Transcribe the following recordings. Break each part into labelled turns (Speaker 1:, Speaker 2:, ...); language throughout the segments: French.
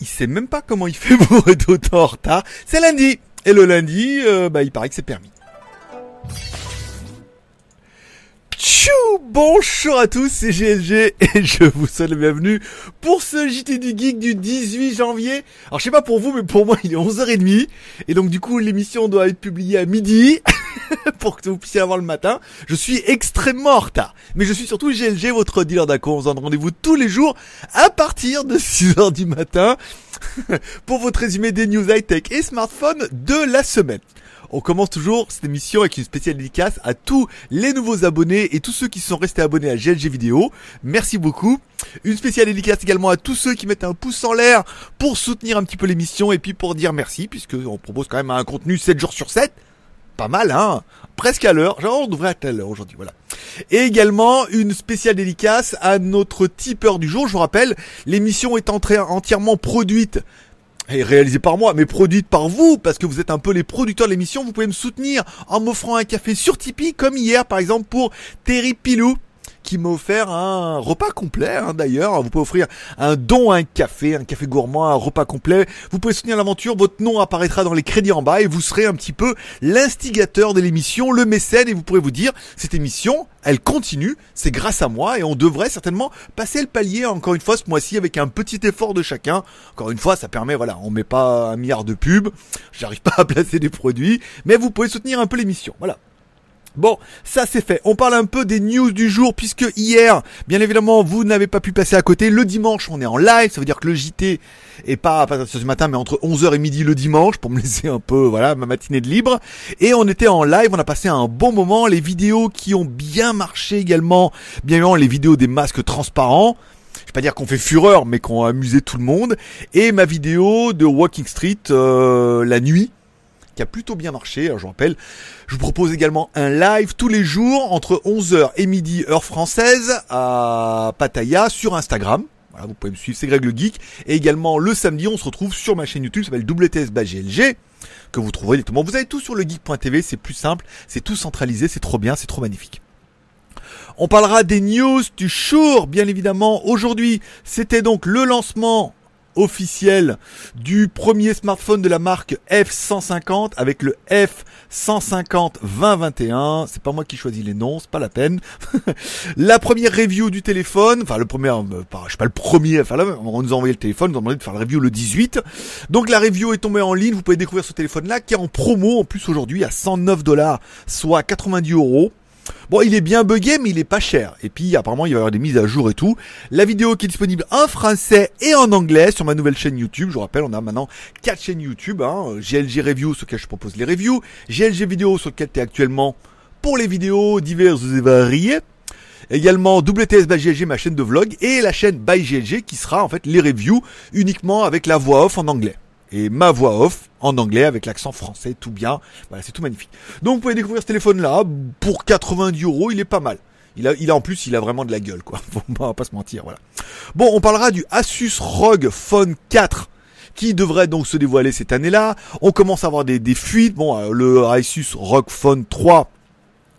Speaker 1: il sait même pas comment il fait pour être autant en retard. C'est lundi. Et le lundi, euh, bah, il paraît que c'est permis. Tchou Bonjour à tous, c'est GLG et je vous souhaite la bienvenue pour ce JT du Geek du 18 janvier. Alors je sais pas pour vous, mais pour moi il est 11h30 et donc du coup l'émission doit être publiée à midi pour que vous puissiez avoir le matin. Je suis extrêmement en retard, mais je suis surtout GLG, votre dealer d'accord. On vous donne rendez-vous tous les jours à partir de 6h du matin pour votre résumé des news high-tech et smartphones de la semaine. On commence toujours cette émission avec une spéciale dédicace à tous les nouveaux abonnés et tous ceux qui sont restés abonnés à GLG Vidéo. Merci beaucoup. Une spéciale dédicace également à tous ceux qui mettent un pouce en l'air pour soutenir un petit peu l'émission et puis pour dire merci puisque on propose quand même un contenu 7 jours sur 7 pas mal, hein Presque à l'heure. Genre, on devrait être à l'heure aujourd'hui, voilà. Et également, une spéciale dédicace à notre tipeur du jour. Je vous rappelle, l'émission est entièrement produite et réalisée par moi, mais produite par vous, parce que vous êtes un peu les producteurs de l'émission. Vous pouvez me soutenir en m'offrant un café sur Tipeee, comme hier, par exemple, pour Terry Pilou qui m'a offert un repas complet hein, d'ailleurs. Vous pouvez offrir un don, un café, un café gourmand, un repas complet. Vous pouvez soutenir l'aventure, votre nom apparaîtra dans les crédits en bas et vous serez un petit peu l'instigateur de l'émission, le mécène et vous pourrez vous dire cette émission, elle continue, c'est grâce à moi et on devrait certainement passer le palier encore une fois ce mois-ci avec un petit effort de chacun. Encore une fois, ça permet, voilà, on met pas un milliard de pubs, j'arrive pas à placer des produits, mais vous pouvez soutenir un peu l'émission. Voilà. Bon, ça c'est fait. On parle un peu des news du jour puisque hier, bien évidemment, vous n'avez pas pu passer à côté. Le dimanche, on est en live, ça veut dire que le JT est pas, pas ce matin, mais entre 11h et midi le dimanche pour me laisser un peu, voilà, ma matinée de libre. Et on était en live, on a passé un bon moment. Les vidéos qui ont bien marché également, bien évidemment, les vidéos des masques transparents je vais pas dire qu'on fait fureur, mais qu'on a amusé tout le monde. Et ma vidéo de Walking Street euh, la nuit, qui a plutôt bien marché. Alors, je vous rappelle, je vous propose également un live tous les jours entre 11h et midi heure française à Pattaya sur Instagram. Voilà, vous pouvez me suivre, c'est Greg le Geek. Et également le samedi, on se retrouve sur ma chaîne YouTube, s'appelle WTS GLG, que vous trouverez directement. Vous avez tout sur le geek.tv, c'est plus simple, c'est tout centralisé, c'est trop bien, c'est trop magnifique. On parlera des news du jour, bien évidemment. Aujourd'hui, c'était donc le lancement officiel du premier smartphone de la marque F150 avec le F150 2021. C'est pas moi qui choisis les noms, c'est pas la peine. la première review du téléphone, enfin le premier, euh, je sais pas le premier, enfin on nous a envoyé le téléphone, on nous a demandé de faire la review le 18. Donc la review est tombée en ligne, vous pouvez découvrir ce téléphone là qui est en promo en plus aujourd'hui à 109 dollars, soit 90 euros. Bon, il est bien buggé, mais il est pas cher. Et puis, apparemment, il va y avoir des mises à jour et tout. La vidéo qui est disponible en français et en anglais sur ma nouvelle chaîne YouTube. Je vous rappelle, on a maintenant quatre chaînes YouTube. Hein. GLG Review, sur lequel je propose les reviews. GLG Vidéo, sur lequel tu es actuellement pour les vidéos diverses et variées. Également WTS by GLG, ma chaîne de vlog. Et la chaîne by GLG, qui sera en fait les reviews uniquement avec la voix off en anglais et ma voix off en anglais avec l'accent français, tout bien. Voilà, c'est tout magnifique. Donc vous pouvez découvrir ce téléphone-là pour 90 euros, il est pas mal. Il a, il a en plus, il a vraiment de la gueule, quoi. On va pas se mentir, voilà. Bon, on parlera du Asus ROG Phone 4 qui devrait donc se dévoiler cette année-là. On commence à avoir des, des fuites. Bon, euh, le Asus ROG Phone 3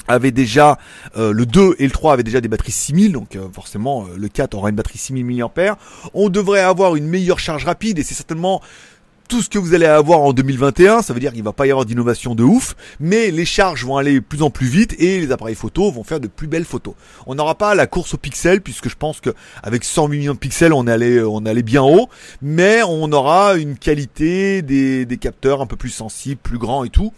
Speaker 1: avait déjà euh, le 2 et le 3 avaient déjà des batteries 6000 donc euh, forcément le 4 aura une batterie 6000 mAh. On devrait avoir une meilleure charge rapide et c'est certainement tout ce que vous allez avoir en 2021, ça veut dire qu'il va pas y avoir d'innovation de ouf, mais les charges vont aller plus en plus vite et les appareils photo vont faire de plus belles photos. On n'aura pas la course aux pixels puisque je pense que avec 108 millions de pixels on allait on allait bien haut, mais on aura une qualité des, des capteurs un peu plus sensibles, plus grands et tout.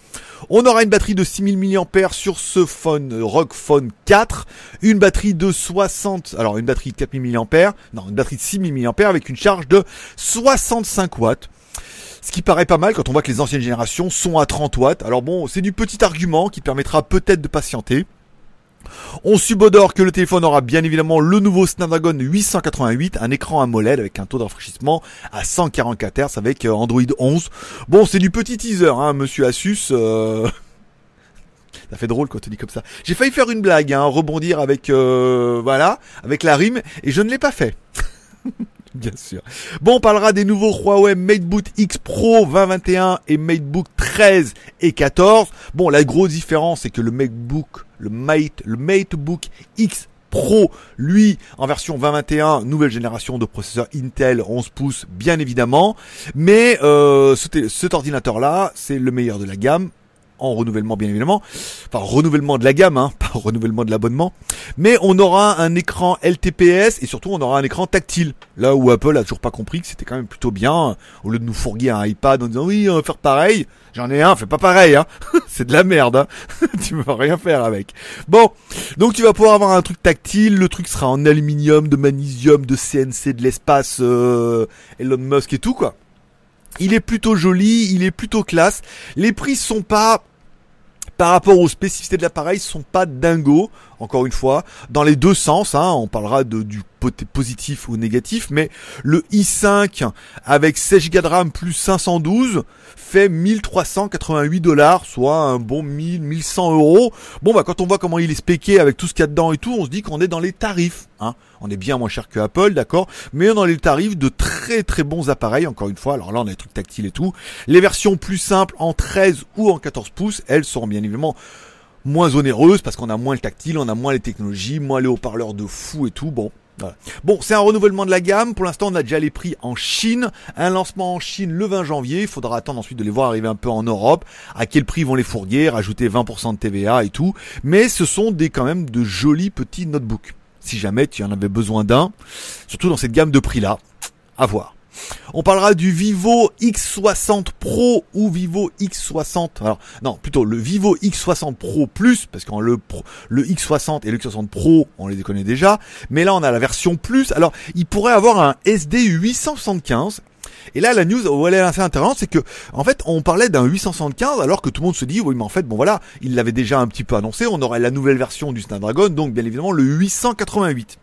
Speaker 1: On aura une batterie de 6000 mAh sur ce phone ROG Phone 4, une batterie de 60, alors une batterie de 4000 mAh, non, une batterie de 6000 mAh avec une charge de 65 watts. Ce qui paraît pas mal quand on voit que les anciennes générations sont à 30 watts. Alors bon, c'est du petit argument qui permettra peut-être de patienter. On subodore que le téléphone aura bien évidemment le nouveau Snapdragon 888, un écran AMOLED avec un taux de rafraîchissement à 144 Hz avec euh, Android 11. Bon, c'est du petit teaser, hein, monsieur Asus. Euh... Ça fait drôle quand tu dis comme ça. J'ai failli faire une blague, hein, rebondir avec euh, voilà, avec la rime, et je ne l'ai pas fait. Bien sûr. Bon, on parlera des nouveaux Huawei MateBook X Pro 2021 et MateBook 13 et 14. Bon, la grosse différence, c'est que le MateBook, le Mate, le MateBook X Pro, lui, en version 2021, nouvelle génération de processeur Intel 11 pouces, bien évidemment. Mais euh, cet ordinateur-là, c'est le meilleur de la gamme en renouvellement bien évidemment, enfin renouvellement de la gamme, hein, pas renouvellement de l'abonnement, mais on aura un écran LTPS et surtout on aura un écran tactile. Là où Apple a toujours pas compris que c'était quand même plutôt bien, au lieu de nous fourguer un iPad en disant oui on va faire pareil, j'en ai un, fais pas pareil, hein. c'est de la merde, hein. tu vas rien faire avec. Bon, donc tu vas pouvoir avoir un truc tactile, le truc sera en aluminium, de magnésium, de CNC, de l'espace, euh, Elon Musk et tout quoi. Il est plutôt joli, il est plutôt classe. Les prix sont pas par rapport aux spécificités de l'appareil, sont pas dingos, encore une fois, dans les deux sens, hein, on parlera de, du positif ou négatif, mais le i5 avec 16 Go de RAM plus 512 fait 1388 dollars, soit un bon 1000, 1100 euros. Bon bah quand on voit comment il est spéqué avec tout ce qu'il y a dedans et tout, on se dit qu'on est dans les tarifs. Hein. On est bien moins cher que Apple, d'accord, mais on est dans les tarifs de très très bons appareils, encore une fois. Alors là on a des trucs tactiles et tout. Les versions plus simples en 13 ou en 14 pouces, elles seront bien évidemment moins onéreuses parce qu'on a moins le tactile, on a moins les technologies, moins les haut-parleurs de fou et tout. Bon, Bon, c'est un renouvellement de la gamme. Pour l'instant, on a déjà les prix en Chine. Un lancement en Chine le 20 janvier. Il faudra attendre ensuite de les voir arriver un peu en Europe. À quel prix vont les fourguer, rajouter 20% de TVA et tout. Mais ce sont des quand même de jolis petits notebooks. Si jamais tu en avais besoin d'un, surtout dans cette gamme de prix là, à voir. On parlera du Vivo X60 Pro ou Vivo X60. Alors non, plutôt le Vivo X60 Pro Plus parce que le le X60 et le X60 Pro, on les connaît déjà, mais là on a la version Plus. Alors, il pourrait avoir un SD 875 et là, la news elle est assez intéressante, c'est que, en fait, on parlait d'un 875, alors que tout le monde se dit, oui, mais en fait, bon voilà, il l'avait déjà un petit peu annoncé, on aurait la nouvelle version du Snapdragon, donc bien évidemment le 888.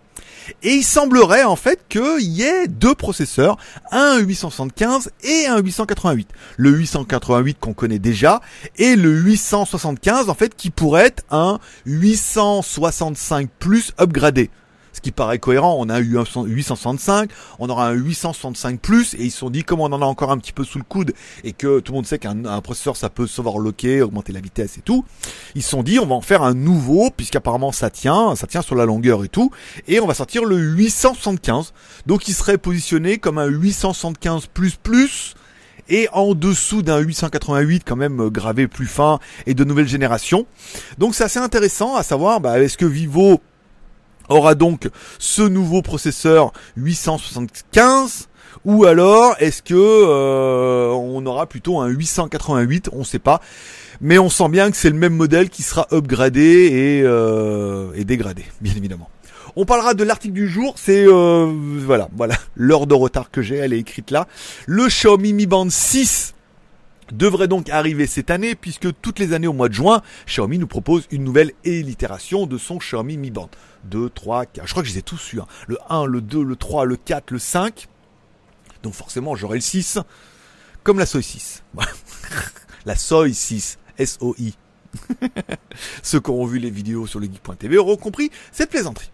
Speaker 1: Et il semblerait en fait qu'il y ait deux processeurs, un 875 et un 888. Le 888 qu'on connaît déjà et le 875 en fait qui pourrait être un 865 plus upgradé ce qui paraît cohérent. On a eu un 865, on aura un 865 plus, et ils se sont dit, comme on en a encore un petit peu sous le coude, et que tout le monde sait qu'un processeur, ça peut s'overlocker, augmenter la vitesse et tout, ils se sont dit, on va en faire un nouveau, puisqu'apparemment ça tient, ça tient sur la longueur et tout, et on va sortir le 875. Donc il serait positionné comme un 875 plus plus, et en dessous d'un 888 quand même gravé plus fin et de nouvelle génération. Donc c'est assez intéressant à savoir bah, est-ce que Vivo aura donc ce nouveau processeur 875 ou alors est-ce que euh, on aura plutôt un 888 On ne sait pas, mais on sent bien que c'est le même modèle qui sera upgradé et, euh, et dégradé, bien évidemment. On parlera de l'article du jour, c'est euh, voilà, voilà, l'heure de retard que j'ai, elle est écrite là. Le Xiaomi Mi Band 6 devrait donc arriver cette année puisque toutes les années au mois de juin, Xiaomi nous propose une nouvelle itération de son Xiaomi Mi Band. 2, 3, 4, je crois que je les ai tous su. Hein. Le 1, le 2, le 3, le 4, le 5. Donc forcément j'aurai le 6. Comme la Soy 6. la Soy 6. S-O-I. Ceux qui auront vu les vidéos sur le geek.tv auront compris cette plaisanterie.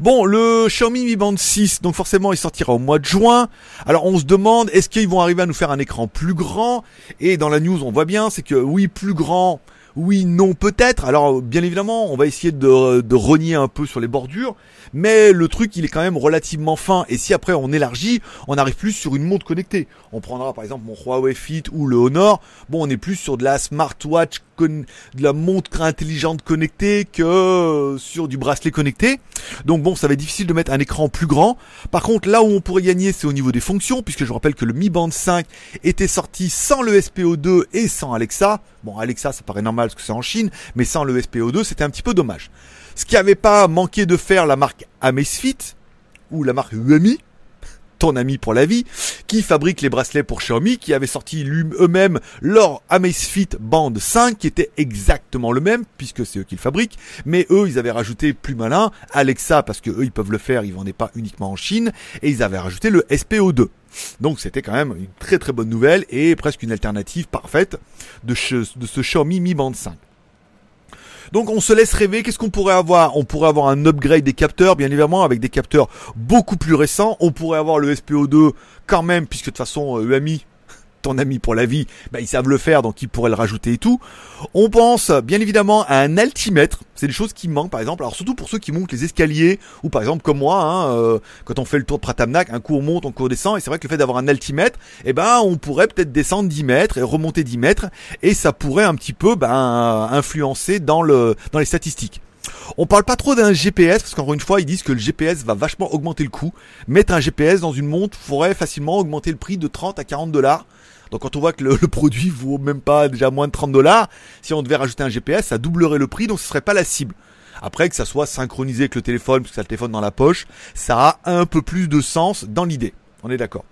Speaker 1: Bon, le Xiaomi Mi Band 6, donc forcément il sortira au mois de juin. Alors on se demande, est-ce qu'ils vont arriver à nous faire un écran plus grand? Et dans la news on voit bien, c'est que oui, plus grand, oui, non, peut-être. Alors, bien évidemment, on va essayer de, de renier un peu sur les bordures, mais le truc, il est quand même relativement fin. Et si après on élargit, on arrive plus sur une montre connectée. On prendra par exemple mon Huawei Fit ou le Honor. Bon, on est plus sur de la smartwatch, de la montre intelligente connectée que sur du bracelet connecté. Donc bon, ça va être difficile de mettre un écran plus grand. Par contre, là où on pourrait gagner, c'est au niveau des fonctions, puisque je vous rappelle que le Mi Band 5 était sorti sans le SPO2 et sans Alexa. Bon, Alexa, ça paraît normal parce que c'est en Chine, mais sans le SPO2, c'était un petit peu dommage. Ce qui n'avait pas manqué de faire la marque Amazfit, ou la marque Uami, ton ami pour la vie, qui fabrique les bracelets pour Xiaomi, qui avait sorti eux-mêmes leur Amazfit Band 5, qui était exactement le même, puisque c'est eux qui le fabriquent, mais eux, ils avaient rajouté plus malin, Alexa, parce que eux, ils peuvent le faire, ils vendaient pas uniquement en Chine, et ils avaient rajouté le SPO2. Donc c'était quand même une très très bonne nouvelle et presque une alternative parfaite de, de ce Xiaomi Mi Band 5. Donc on se laisse rêver, qu'est-ce qu'on pourrait avoir? On pourrait avoir un upgrade des capteurs, bien évidemment, avec des capteurs beaucoup plus récents. On pourrait avoir le SPO2 quand même, puisque de toute façon, UAMI, ton ami pour la vie, bah, ils savent le faire, donc ils pourraient le rajouter et tout. On pense bien évidemment à un altimètre. C'est des choses qui manquent, par exemple. Alors surtout pour ceux qui montent les escaliers, ou par exemple comme moi, hein, euh, quand on fait le tour de Pratamnak, un coup on monte, un coup on descend, et c'est vrai que le fait d'avoir un altimètre, eh ben on pourrait peut-être descendre 10 mètres et remonter 10 mètres, et ça pourrait un petit peu ben, influencer dans le dans les statistiques. On parle pas trop d'un GPS parce qu'encore une fois ils disent que le GPS va vachement augmenter le coût. Mettre un GPS dans une montre pourrait facilement augmenter le prix de 30 à 40 dollars. Donc quand on voit que le, produit vaut même pas déjà moins de 30 dollars, si on devait rajouter un GPS, ça doublerait le prix, donc ce serait pas la cible. Après que ça soit synchronisé avec le téléphone, parce que ça le téléphone dans la poche, ça a un peu plus de sens dans l'idée. On est d'accord.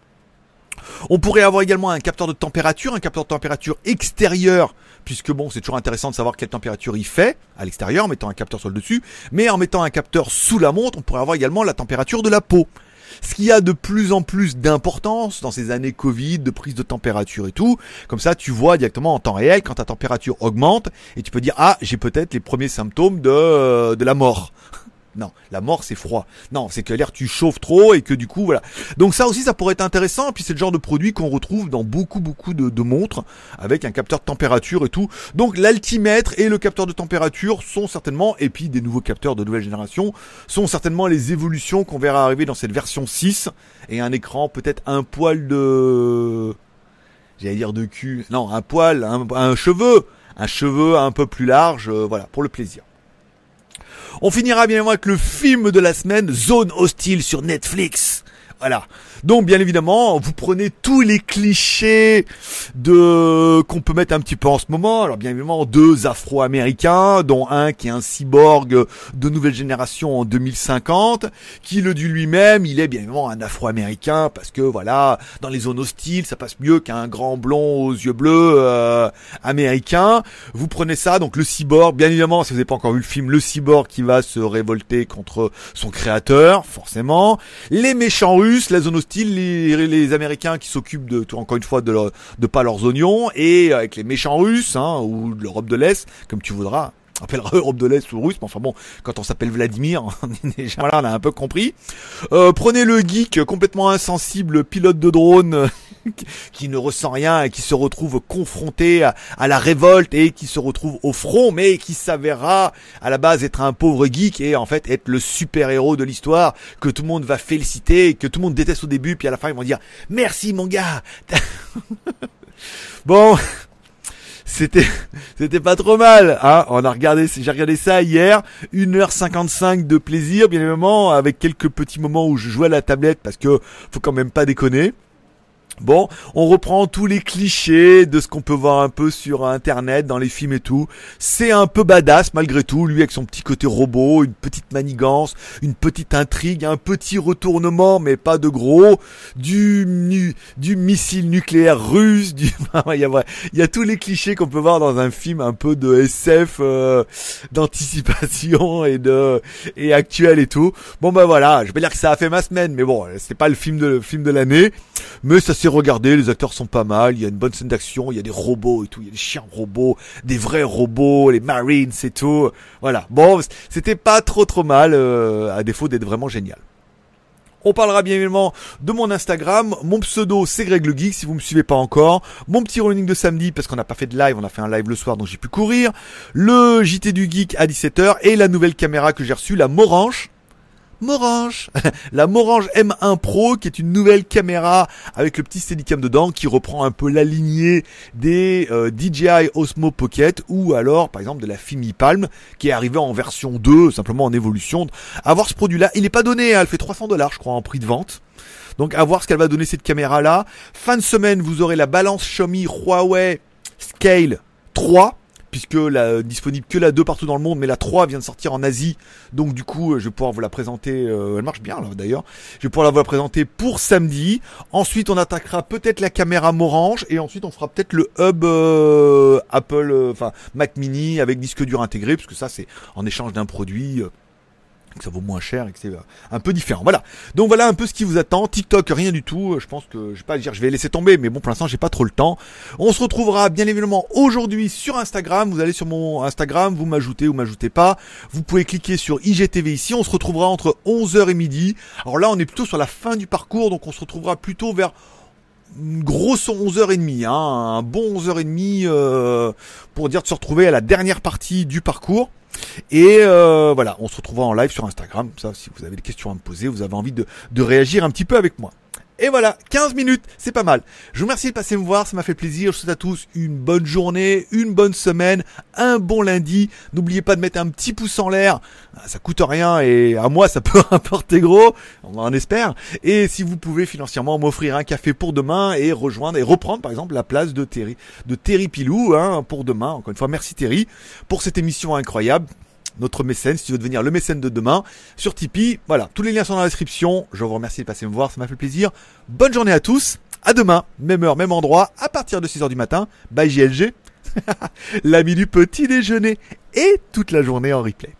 Speaker 1: On pourrait avoir également un capteur de température, un capteur de température extérieur, puisque bon, c'est toujours intéressant de savoir quelle température il fait à l'extérieur en mettant un capteur sur le dessus, mais en mettant un capteur sous la montre, on pourrait avoir également la température de la peau. Ce qui a de plus en plus d'importance dans ces années Covid, de prise de température et tout. Comme ça, tu vois directement en temps réel quand ta température augmente et tu peux dire, ah, j'ai peut-être les premiers symptômes de, de la mort. Non, la mort c'est froid. Non, c'est que l'air tu chauffes trop et que du coup voilà. Donc ça aussi ça pourrait être intéressant. Et puis c'est le genre de produit qu'on retrouve dans beaucoup beaucoup de, montres avec un capteur de température et tout. Donc l'altimètre et le capteur de température sont certainement et puis des nouveaux capteurs de nouvelle génération sont certainement les évolutions qu'on verra arriver dans cette version 6 et un écran peut-être un poil de j'allais dire de cul. Non, un poil, un, un cheveu, un cheveu un peu plus large. Euh, voilà pour le plaisir. On finira bien avec le film de la semaine, Zone hostile sur Netflix. Voilà. Donc bien évidemment, vous prenez tous les clichés de qu'on peut mettre un petit peu en ce moment. Alors bien évidemment, deux Afro-Américains, dont un qui est un cyborg de nouvelle génération en 2050, qui le dit lui-même, il est bien évidemment un Afro-Américain parce que voilà, dans les zones hostiles, ça passe mieux qu'un grand blond aux yeux bleus euh, américain. Vous prenez ça, donc le cyborg, bien évidemment, si vous n'avez pas encore vu le film, le cyborg qui va se révolter contre son créateur, forcément. Les méchants russes la zone hostile, les, Américains qui s'occupent de, encore une fois, de, de pas leurs oignons, et avec les méchants russes, hein, ou l'Europe de l'Est, comme tu voudras appellera Europe de l'Est ou russe, mais enfin bon, quand on s'appelle Vladimir, on déjà, voilà, on a un peu compris. Euh, prenez le geek complètement insensible, pilote de drone, qui ne ressent rien et qui se retrouve confronté à, la révolte et qui se retrouve au front, mais qui s'avérera à la base être un pauvre geek et en fait être le super héros de l'histoire que tout le monde va féliciter, que tout le monde déteste au début, puis à la fin ils vont dire merci mon gars. bon c'était c'était pas trop mal hein. On a regardé j'ai regardé ça hier. 1h55 de plaisir bien évidemment avec quelques petits moments où je jouais à la tablette parce que faut quand même pas déconner Bon, on reprend tous les clichés de ce qu'on peut voir un peu sur internet, dans les films et tout. C'est un peu badass malgré tout, lui avec son petit côté robot, une petite manigance, une petite intrigue, un petit retournement, mais pas de gros, du missile nucléaire russe, du il y a il y a tous les clichés qu'on peut voir dans un film un peu de SF euh, d'anticipation et de et actuel et tout. Bon bah voilà, je vais dire que ça a fait ma semaine, mais bon, c'est pas le film de le film de l'année, mais ça c'est regardé, les acteurs sont pas mal, il y a une bonne scène d'action, il y a des robots et tout, il y a des chiens robots, des vrais robots, les Marines et tout. Voilà. Bon, c'était pas trop trop mal, euh, à défaut d'être vraiment génial. On parlera bien évidemment de mon Instagram. Mon pseudo, c'est Greg le Geek, si vous me suivez pas encore. Mon petit running de samedi, parce qu'on n'a pas fait de live, on a fait un live le soir, donc j'ai pu courir. Le JT du Geek à 17h. Et la nouvelle caméra que j'ai reçue, la Morange. Morange. La Morange M1 Pro qui est une nouvelle caméra avec le petit Steadicam dedans qui reprend un peu la lignée des euh, DJI Osmo Pocket ou alors par exemple de la Fimi Palm qui est arrivée en version 2 simplement en évolution. Avoir ce produit là, il n'est pas donné, hein. elle fait 300 dollars je crois en prix de vente. Donc à voir ce qu'elle va donner cette caméra là. Fin de semaine, vous aurez la balance Xiaomi Huawei Scale 3 puisque la disponible que la 2 partout dans le monde, mais la 3 vient de sortir en Asie, donc du coup je vais pouvoir vous la présenter, euh, elle marche bien là d'ailleurs, je vais pouvoir vous la présenter pour samedi, ensuite on attaquera peut-être la caméra Morange, et ensuite on fera peut-être le hub euh, Apple, euh, enfin Mac Mini avec disque dur intégré, parce que ça c'est en échange d'un produit que ça vaut moins cher et que c'est euh, un peu différent. Voilà. Donc voilà un peu ce qui vous attend. TikTok, rien du tout. Je pense que je vais pas dire, je vais laisser tomber, mais bon, pour l'instant, j'ai pas trop le temps. On se retrouvera bien évidemment aujourd'hui sur Instagram. Vous allez sur mon Instagram, vous m'ajoutez ou m'ajoutez pas. Vous pouvez cliquer sur IGTV ici. On se retrouvera entre 11h et midi. Alors là, on est plutôt sur la fin du parcours, donc on se retrouvera plutôt vers une grosse 11h30, hein, un bon 11h30 euh, pour dire de se retrouver à la dernière partie du parcours. Et euh, voilà, on se retrouvera en live sur Instagram. Ça, si vous avez des questions à me poser, vous avez envie de, de réagir un petit peu avec moi. Et voilà, 15 minutes, c'est pas mal. Je vous remercie de passer me voir, ça m'a fait plaisir. Je souhaite à tous une bonne journée, une bonne semaine, un bon lundi. N'oubliez pas de mettre un petit pouce en l'air, ça coûte rien et à moi ça peut rapporter gros, on en espère. Et si vous pouvez financièrement m'offrir un café pour demain et rejoindre et reprendre par exemple la place de Terry, de Terry Pilou hein, pour demain. Encore une fois, merci Terry pour cette émission incroyable notre mécène, si tu veux devenir le mécène de demain, sur Tipeee. Voilà, tous les liens sont dans la description. Je vous remercie de passer me voir, ça m'a fait plaisir. Bonne journée à tous. À demain, même heure, même endroit, à partir de 6h du matin. Bye JLG. L'ami du petit déjeuner. Et toute la journée en replay.